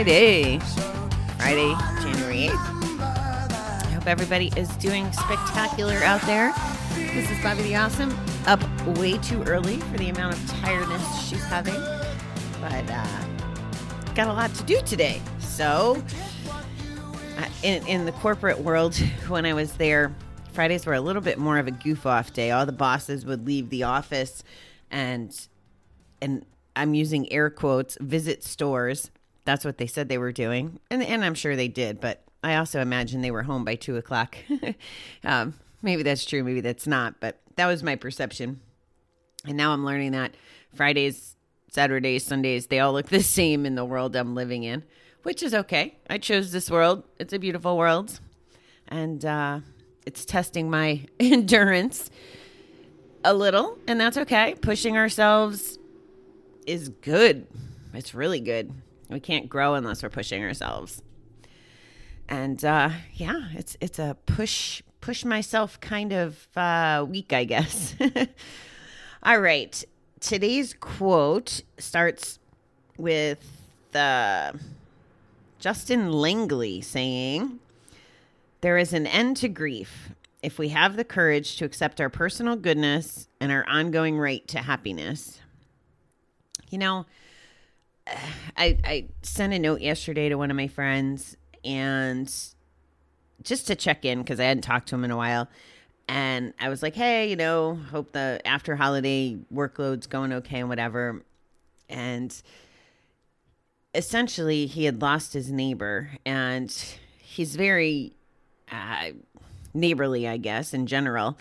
Friday. Friday, January 8th. I hope everybody is doing spectacular out there. This is Bobby the Awesome, up way too early for the amount of tiredness she's having. But uh, got a lot to do today. So, uh, in, in the corporate world, when I was there, Fridays were a little bit more of a goof off day. All the bosses would leave the office and and I'm using air quotes, visit stores. That's what they said they were doing. And, and I'm sure they did, but I also imagine they were home by two o'clock. um, maybe that's true, maybe that's not, but that was my perception. And now I'm learning that Fridays, Saturdays, Sundays, they all look the same in the world I'm living in, which is okay. I chose this world. It's a beautiful world. And uh, it's testing my endurance a little, and that's okay. Pushing ourselves is good. It's really good. We can't grow unless we're pushing ourselves. And uh, yeah, it's it's a push push myself kind of uh, week, I guess. All right, today's quote starts with uh, Justin Langley saying, "There is an end to grief." If we have the courage to accept our personal goodness and our ongoing right to happiness, you know, I I sent a note yesterday to one of my friends and just to check in because I hadn't talked to him in a while. And I was like, hey, you know, hope the after holiday workload's going okay and whatever. And essentially, he had lost his neighbor, and he's very uh, neighborly, I guess, in general.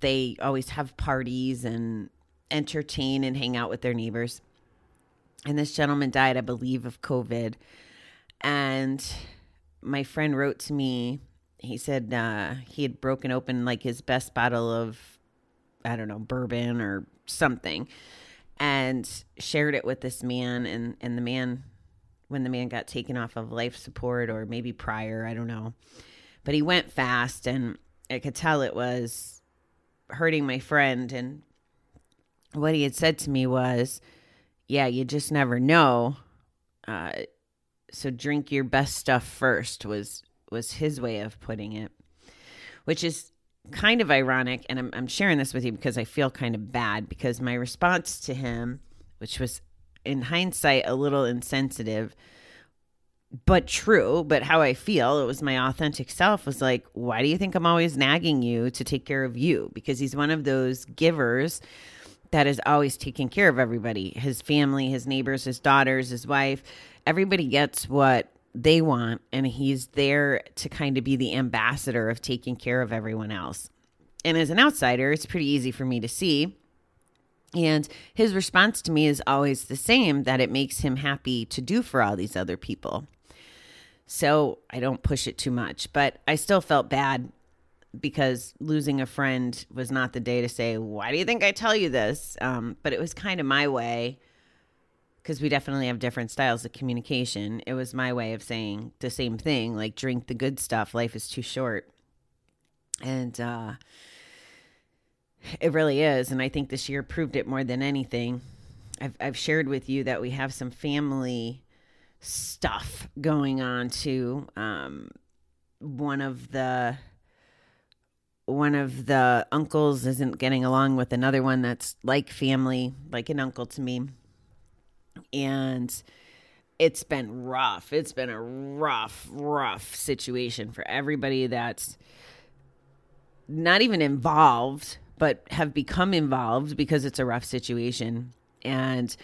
They always have parties and entertain and hang out with their neighbors. And this gentleman died, I believe, of COVID. And my friend wrote to me. He said uh, he had broken open like his best bottle of, I don't know, bourbon or something, and shared it with this man. And and the man, when the man got taken off of life support or maybe prior, I don't know, but he went fast, and I could tell it was hurting my friend. And what he had said to me was yeah, you just never know. Uh, so drink your best stuff first was was his way of putting it, which is kind of ironic. And I'm, I'm sharing this with you because I feel kind of bad because my response to him, which was in hindsight a little insensitive, but true, but how I feel, it was my authentic self was like, why do you think I'm always nagging you to take care of you? Because he's one of those givers that is always taking care of everybody his family, his neighbors, his daughters, his wife. Everybody gets what they want, and he's there to kind of be the ambassador of taking care of everyone else. And as an outsider, it's pretty easy for me to see. And his response to me is always the same that it makes him happy to do for all these other people. So I don't push it too much, but I still felt bad because losing a friend was not the day to say, Why do you think I tell you this? Um, but it was kind of my way because we definitely have different styles of communication. It was my way of saying the same thing like, drink the good stuff. Life is too short. And uh, it really is. And I think this year proved it more than anything. I've, I've shared with you that we have some family stuff going on too. Um, one of the one of the uncles isn't getting along with another one that's like family, like an uncle to me. And it's been rough. It's been a rough, rough situation for everybody that's not even involved, but have become involved because it's a rough situation. And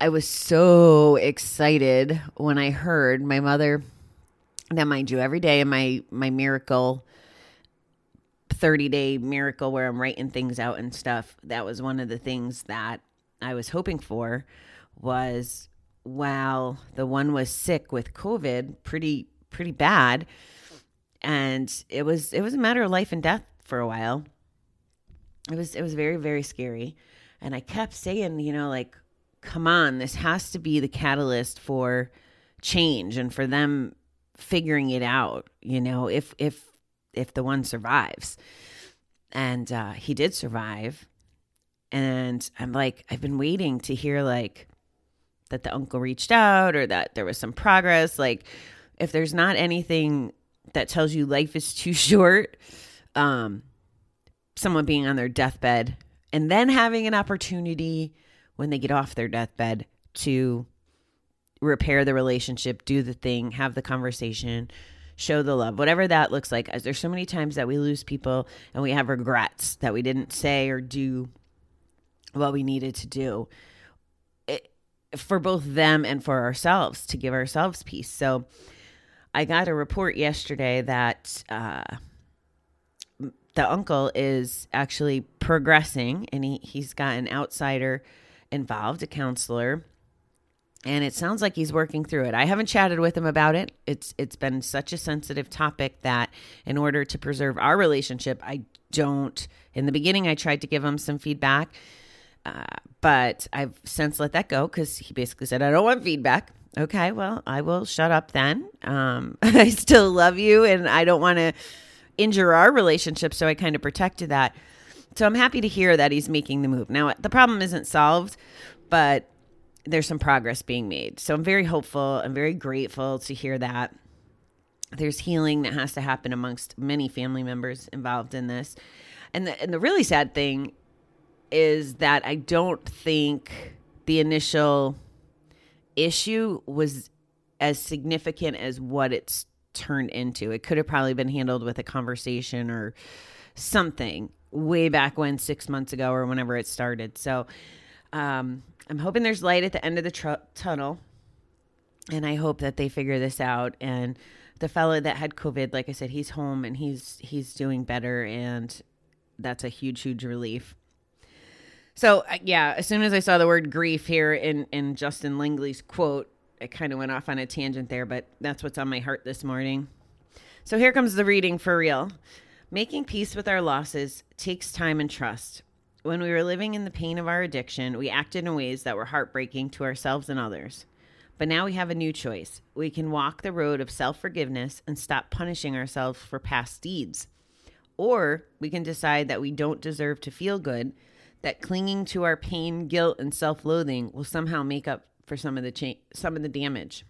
I was so excited when I heard my mother. Now, mind you, every day in my my miracle 30 day miracle where I'm writing things out and stuff, that was one of the things that I was hoping for was while the one was sick with COVID, pretty pretty bad, and it was it was a matter of life and death for a while. It was it was very very scary, and I kept saying, you know, like, come on, this has to be the catalyst for change and for them figuring it out. You know, if if if the one survives. And uh, he did survive. And I'm like, I've been waiting to hear like that the uncle reached out or that there was some progress. Like, if there's not anything that tells you life is too short, um, someone being on their deathbed and then having an opportunity when they get off their deathbed to repair the relationship, do the thing, have the conversation, show the love, whatever that looks like. As there's so many times that we lose people and we have regrets that we didn't say or do what we needed to do it, for both them and for ourselves to give ourselves peace. So I got a report yesterday that uh, the uncle is actually progressing and he, he's got an outsider involved, a counselor. And it sounds like he's working through it. I haven't chatted with him about it. It's it's been such a sensitive topic that in order to preserve our relationship, I don't in the beginning I tried to give him some feedback uh, but I've since let that go because he basically said, I don't want feedback. Okay, well, I will shut up then. Um, I still love you and I don't want to injure our relationship. So I kind of protected that. So I'm happy to hear that he's making the move. Now, the problem isn't solved, but there's some progress being made. So I'm very hopeful. I'm very grateful to hear that. There's healing that has to happen amongst many family members involved in this. And the, and the really sad thing is that I don't think the initial issue was as significant as what it's turned into. It could have probably been handled with a conversation or something way back when, six months ago or whenever it started. So um, I'm hoping there's light at the end of the tr- tunnel. And I hope that they figure this out. And the fellow that had COVID, like I said, he's home and he's he's doing better, and that's a huge, huge relief. So uh, yeah, as soon as I saw the word grief here in in Justin Langley's quote, I kind of went off on a tangent there, but that's what's on my heart this morning. So here comes the reading for real. Making peace with our losses takes time and trust. When we were living in the pain of our addiction, we acted in ways that were heartbreaking to ourselves and others. But now we have a new choice. We can walk the road of self forgiveness and stop punishing ourselves for past deeds. Or we can decide that we don't deserve to feel good that clinging to our pain, guilt, and self-loathing will somehow make up for some of the cha- some of the damage.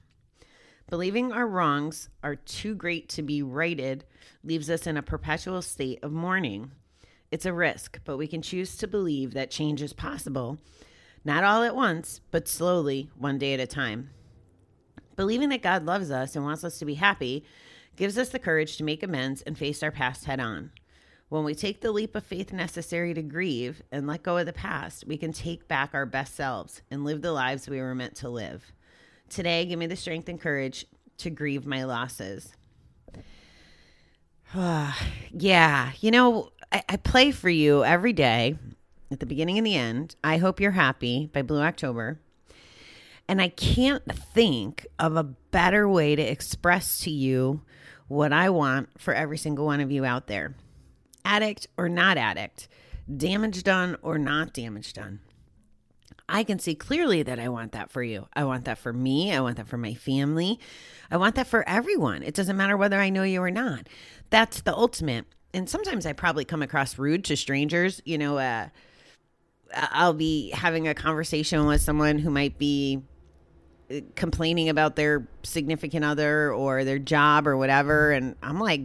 Believing our wrongs are too great to be righted leaves us in a perpetual state of mourning. It's a risk, but we can choose to believe that change is possible, not all at once, but slowly, one day at a time. Believing that God loves us and wants us to be happy gives us the courage to make amends and face our past head on. When we take the leap of faith necessary to grieve and let go of the past, we can take back our best selves and live the lives we were meant to live. Today, give me the strength and courage to grieve my losses. yeah, you know, I, play for you every day at the beginning and the end. I Hope You're Happy by Blue October. And I can't think of a better way to express to you what I want for every single one of you out there addict or not addict, damage done or not damage done. I can see clearly that I want that for you. I want that for me. I want that for my family. I want that for everyone. It doesn't matter whether I know you or not. That's the ultimate. And sometimes I probably come across rude to strangers. You know, uh, I'll be having a conversation with someone who might be uh, complaining about their significant other or their job or whatever. And I'm like,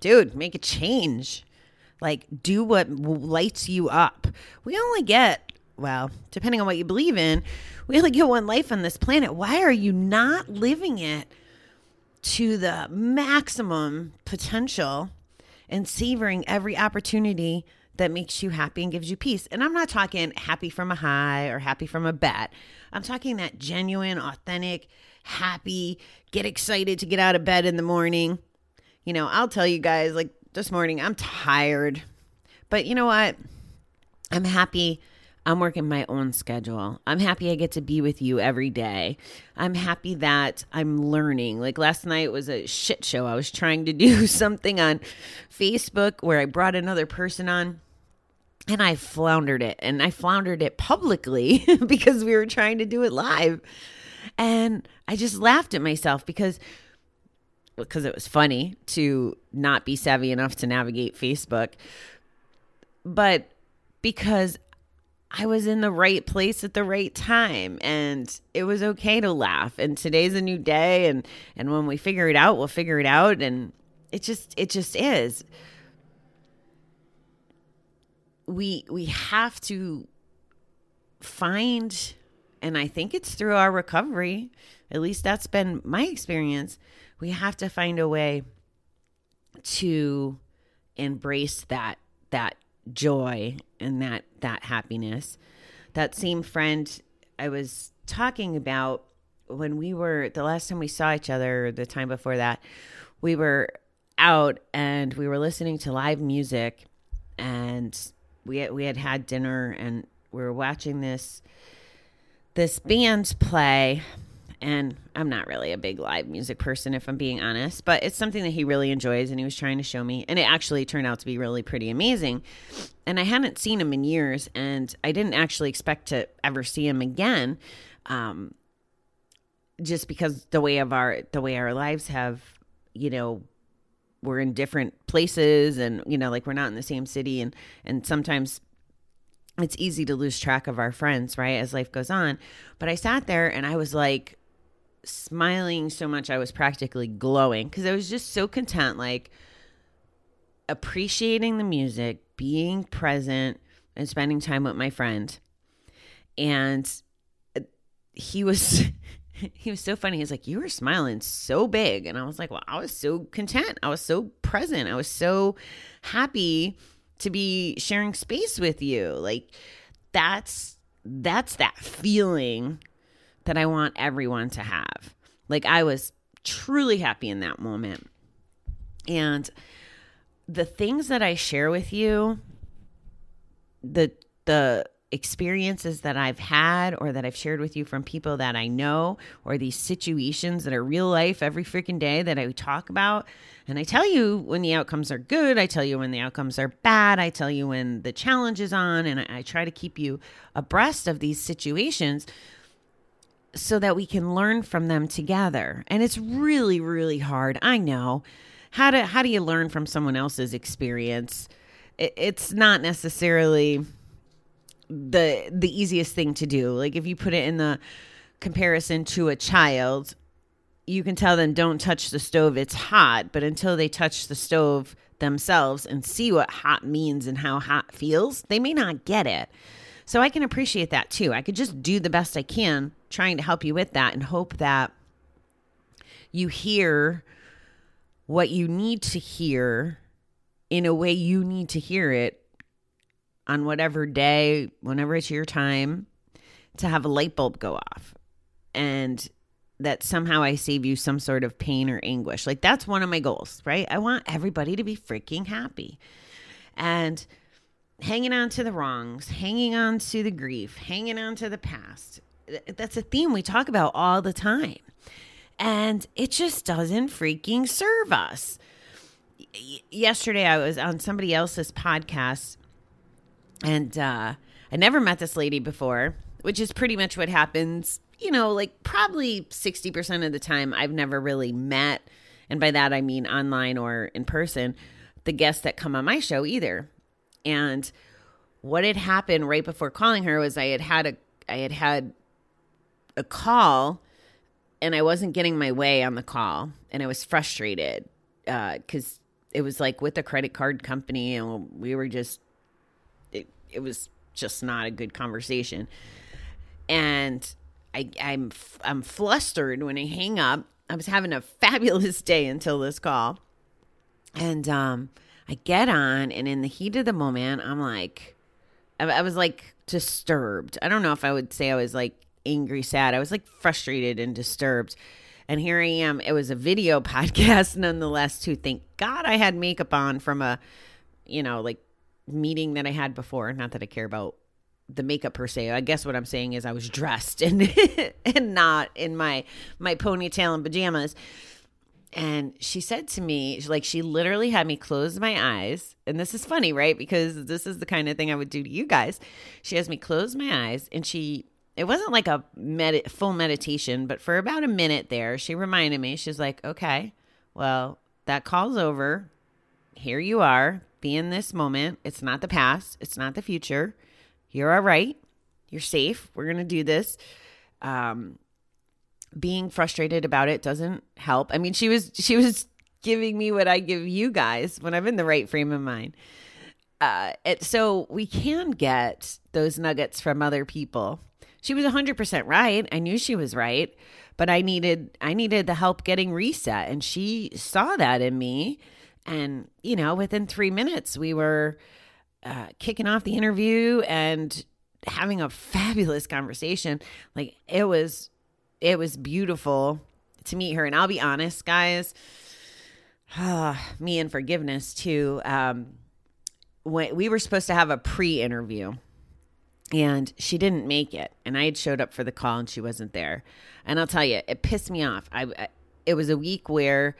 dude, make a change. Like, do what lights you up. We only get, well, depending on what you believe in, we only get one life on this planet. Why are you not living it to the maximum potential and savoring every opportunity that makes you happy and gives you peace? And I'm not talking happy from a high or happy from a bet. I'm talking that genuine, authentic, happy, get excited to get out of bed in the morning you know, I'll tell you guys, like this morning, I'm tired. But you know what? I'm happy I'm working my own schedule. I'm happy I get to be with you every day. I'm happy that I'm learning. Like last night was a shit show. I was trying to do something on Facebook where I brought another person on and I floundered it. And I floundered it publicly because we were trying to do it live. And I just laughed at myself because because it was funny to not be savvy enough to navigate Facebook, but because I was in the right place at the right time and it was okay to laugh. And today's a new day and and when we figure it out we'll figure it out. And it just it just is. We we have to find and I think it's through our recovery at least that's been my experience we have to find a way to embrace that that joy and that that happiness. That same friend I was talking about when we were the last time we saw each other, the time before that, we were out and we were listening to live music and we had, we had had dinner and we were watching this this band play and I'm not really a big live music person, if I'm being honest, but it's something that he really enjoys and he was trying to show me. And it actually turned out to be really pretty amazing. And I hadn't seen him in years, and I didn't actually expect to ever see him again. Um, just because the way of our the way our lives have, you know, we're in different places and you know like we're not in the same city and and sometimes it's easy to lose track of our friends right as life goes on but i sat there and i was like smiling so much I was practically glowing because I was just so content, like appreciating the music, being present, and spending time with my friend. And uh, he was. he was so funny. He's like, You were smiling so big. And I was like, Well, I was so content. I was so present. I was so happy to be sharing space with you. Like, that's that's that feeling that I want everyone to have. Like I was truly happy in that moment. And the things that I share with you, the the experiences that I've had or that I've shared with you from people that I know or these situations that are real life every freaking day that I talk about. And I tell you when the outcomes are good. I tell you when the outcomes are bad. I tell you when the challenge is on. And I, I try to keep you abreast of these situations so that we can learn from them together. And it's really really hard. I know. How do how do you learn from someone else's experience? It, it's not necessarily the the easiest thing to do. Like if you put it in the comparison to a child, you can tell them don't touch the stove, it's hot, but until they touch the stove themselves and see what hot means and how hot feels, they may not get it. So I can appreciate that too. I could just do the best I can trying to help you with that and hope that you hear what you need to hear in a way you need to hear it on whatever day, whenever it's your time, to have a light bulb go off. And that somehow I save you some sort of pain or anguish. Like that's one of my goals, right? I want everybody to be freaking happy. And hanging on to the wrongs, hanging on to the grief, hanging on to the past. That's a theme we talk about all the time. And it just doesn't freaking serve us. yesterday, I was on somebody else's podcast, and uh, I never met this lady before, which is pretty much what happens, you know, like probably 60% of the time I've never really met. And by that, I mean online or in person, the guests that come on my show either and what had happened right before calling her was I had had a I had had a call and I wasn't getting my way on the call and I was frustrated because uh, it was like with a credit card company and we were just it, it was just not a good conversation and I, I'm I'm flustered when I hang up. I was having a fabulous day until this call, and um, I get on, and in the heat of the moment, I'm like, I, I was like disturbed. I don't know if I would say I was like angry, sad. I was like frustrated and disturbed. And here I am. It was a video podcast nonetheless, too. Thank God I had makeup on from a, you know, like meeting that I had before. Not that I care about the makeup per se. I guess what I'm saying is I was dressed and and not in my my ponytail and pajamas. And she said to me, like, she literally had me close my eyes. And this is funny, right? Because this is the kind of thing I would do to you guys. She has me close my eyes and she, it wasn't like a med- full meditation, but for about a minute there, she reminded me, she's like, okay, well, that call's over. Here you are. Be in this moment. It's not the past, it's not the future. You're all right. You're safe. We're to do this. Um, being frustrated about it doesn't help. I mean, she was she was giving me what I give you guys when I'm in the right frame of mind. Uh, it, so we can get those nuggets from other people. She was 100% right. I knew she was right, but I needed I needed the help getting reset and she saw that in me and you know, within 3 minutes we were uh, kicking off the interview and having a fabulous conversation. Like it was it was beautiful to meet her and I'll be honest, guys, me and forgiveness too. Um when we were supposed to have a pre-interview and she didn't make it and I had showed up for the call and she wasn't there. And I'll tell you, it pissed me off. I, I it was a week where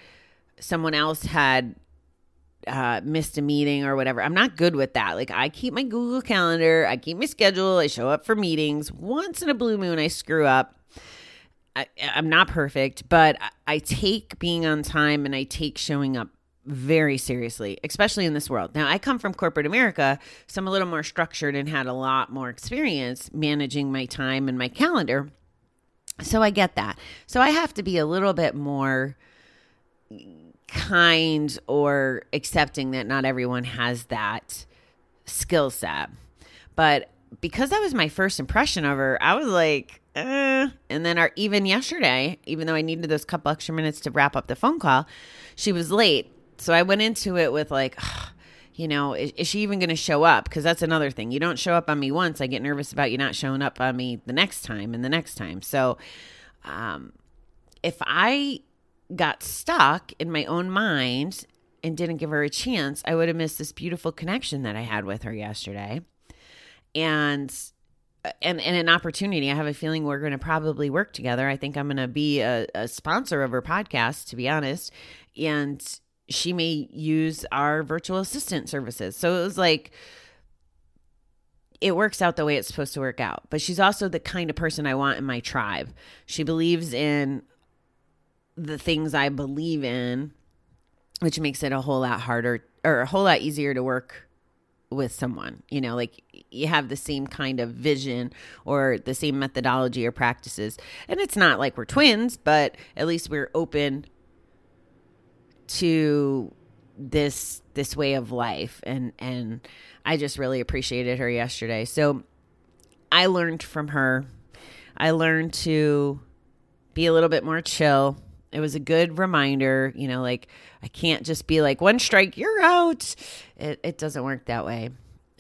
someone else had uh, missed a meeting or whatever. I'm not good with that. Like I keep my Google Calendar, I keep my schedule, I show up for meetings. Once in a blue moon, I screw up. I, am not perfect, but I, I take being on time and I take showing up very seriously, especially in this world. Now, I come from corporate America, so I'm a little more structured and had a lot more experience managing my time and my calendar. So I get that. So I have to be a little bit more kind or accepting that not everyone has that skill set. But because that was my first impression of her, I was like, eh. and then our even yesterday, even though I needed those couple extra minutes to wrap up the phone call, she was late. So I went into it with like, you know, is, is she even going to show up? Because that's another thing. You don't show up on me once, I get nervous about you not showing up on me the next time and the next time. So, um, if I got stuck in my own mind and didn't give her a chance, I would have missed this beautiful connection that I had with her yesterday. And and, and an opportunity. I have a feeling we're going to probably work together. I think I'm going to be a, a sponsor of her podcast, to be honest. And she may use our virtual assistant services. So it was like, it works out the way it's supposed to work out. But she's also the kind of person I want in my tribe. She believes in the things I believe in, which makes it a whole lot harder or a whole lot easier to work with someone. You know, like you have the same kind of vision or the same methodology or practices. And it's not like we're twins, but at least we're open to this this way of life and and I just really appreciated her yesterday. So I learned from her. I learned to be a little bit more chill it was a good reminder, you know, like I can't just be like one strike, you're out. It it doesn't work that way.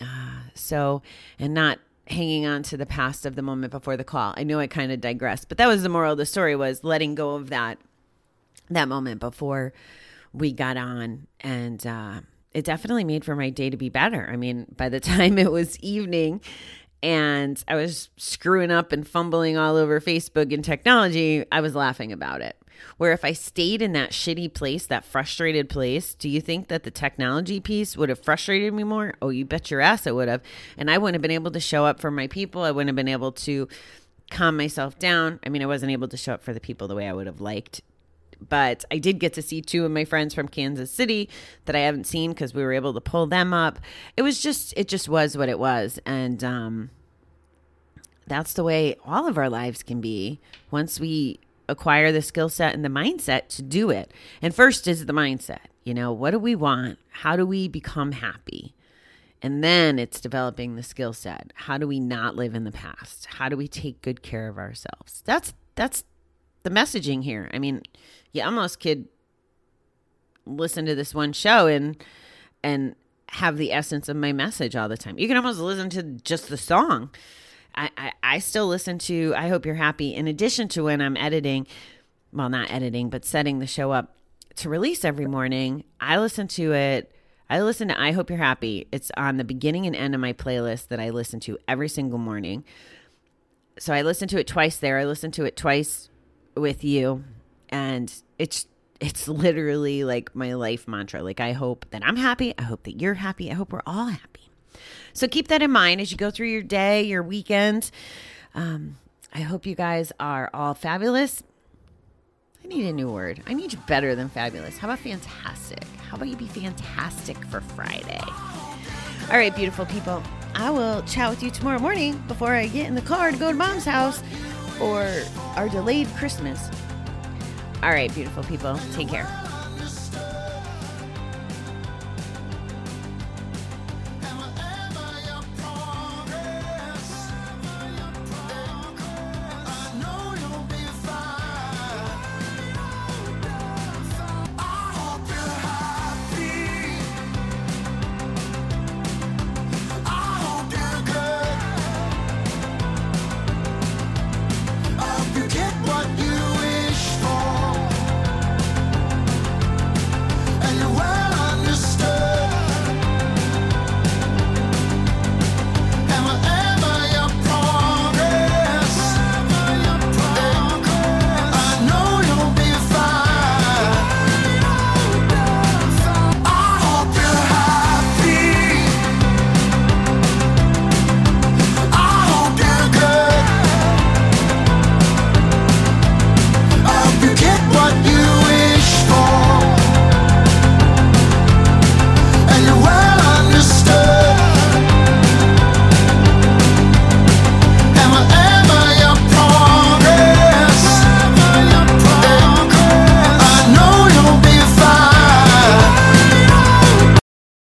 Uh, so, and not hanging on to the past of the moment before the call. I know I kind of digressed, but that was the moral of the story was letting go of that that moment before we got on and uh it definitely made for my day to be better. I mean, by the time it was evening and I was screwing up and fumbling all over Facebook and technology, I was laughing about it. Where if I stayed in that shitty place, that frustrated place, do you think that the technology piece would have frustrated me more? Oh, you bet your ass it would have. And I wouldn't have been able to show up for my people. I wouldn't have been able to calm myself down. I mean, I wasn't able to show up for the people the way I would have liked. But I did get to see two of my friends from Kansas City that I haven't seen because we were able to pull them up. It was just, it just was what it was. And, um, that's the way all of our lives can be once we acquire the skill set and the mindset to do it. And first is the mindset. You know, what do we want? How do we become happy? And then it's developing the skill set. How do we not live in the past? How do we take good care of ourselves? That's that's the messaging here. I mean, you almost could listen to this one show and and have the essence of my message all the time. You can almost listen to just the song I, I, I still listen to I Hope You're Happy in addition to when I'm editing, well, not editing, but setting the show up to release every morning. I listen to it. I listen to I Hope You're Happy. It's on the beginning and end of my playlist that I listen to every single morning. So I listen to it twice there. I listen to it twice with you. And it's it's literally like my life mantra. Like I hope that I'm happy. I hope that you're happy. I hope we're all happy. So keep that in mind as you go through your day, your weekend. Um, I hope you guys are all fabulous. I need a new word. I need you better than fabulous. How about fantastic? How about you be fantastic for Friday? All right, beautiful people. I will chat with you tomorrow morning before I get in the car to go to mom's house for our delayed Christmas. All right, beautiful people, take care.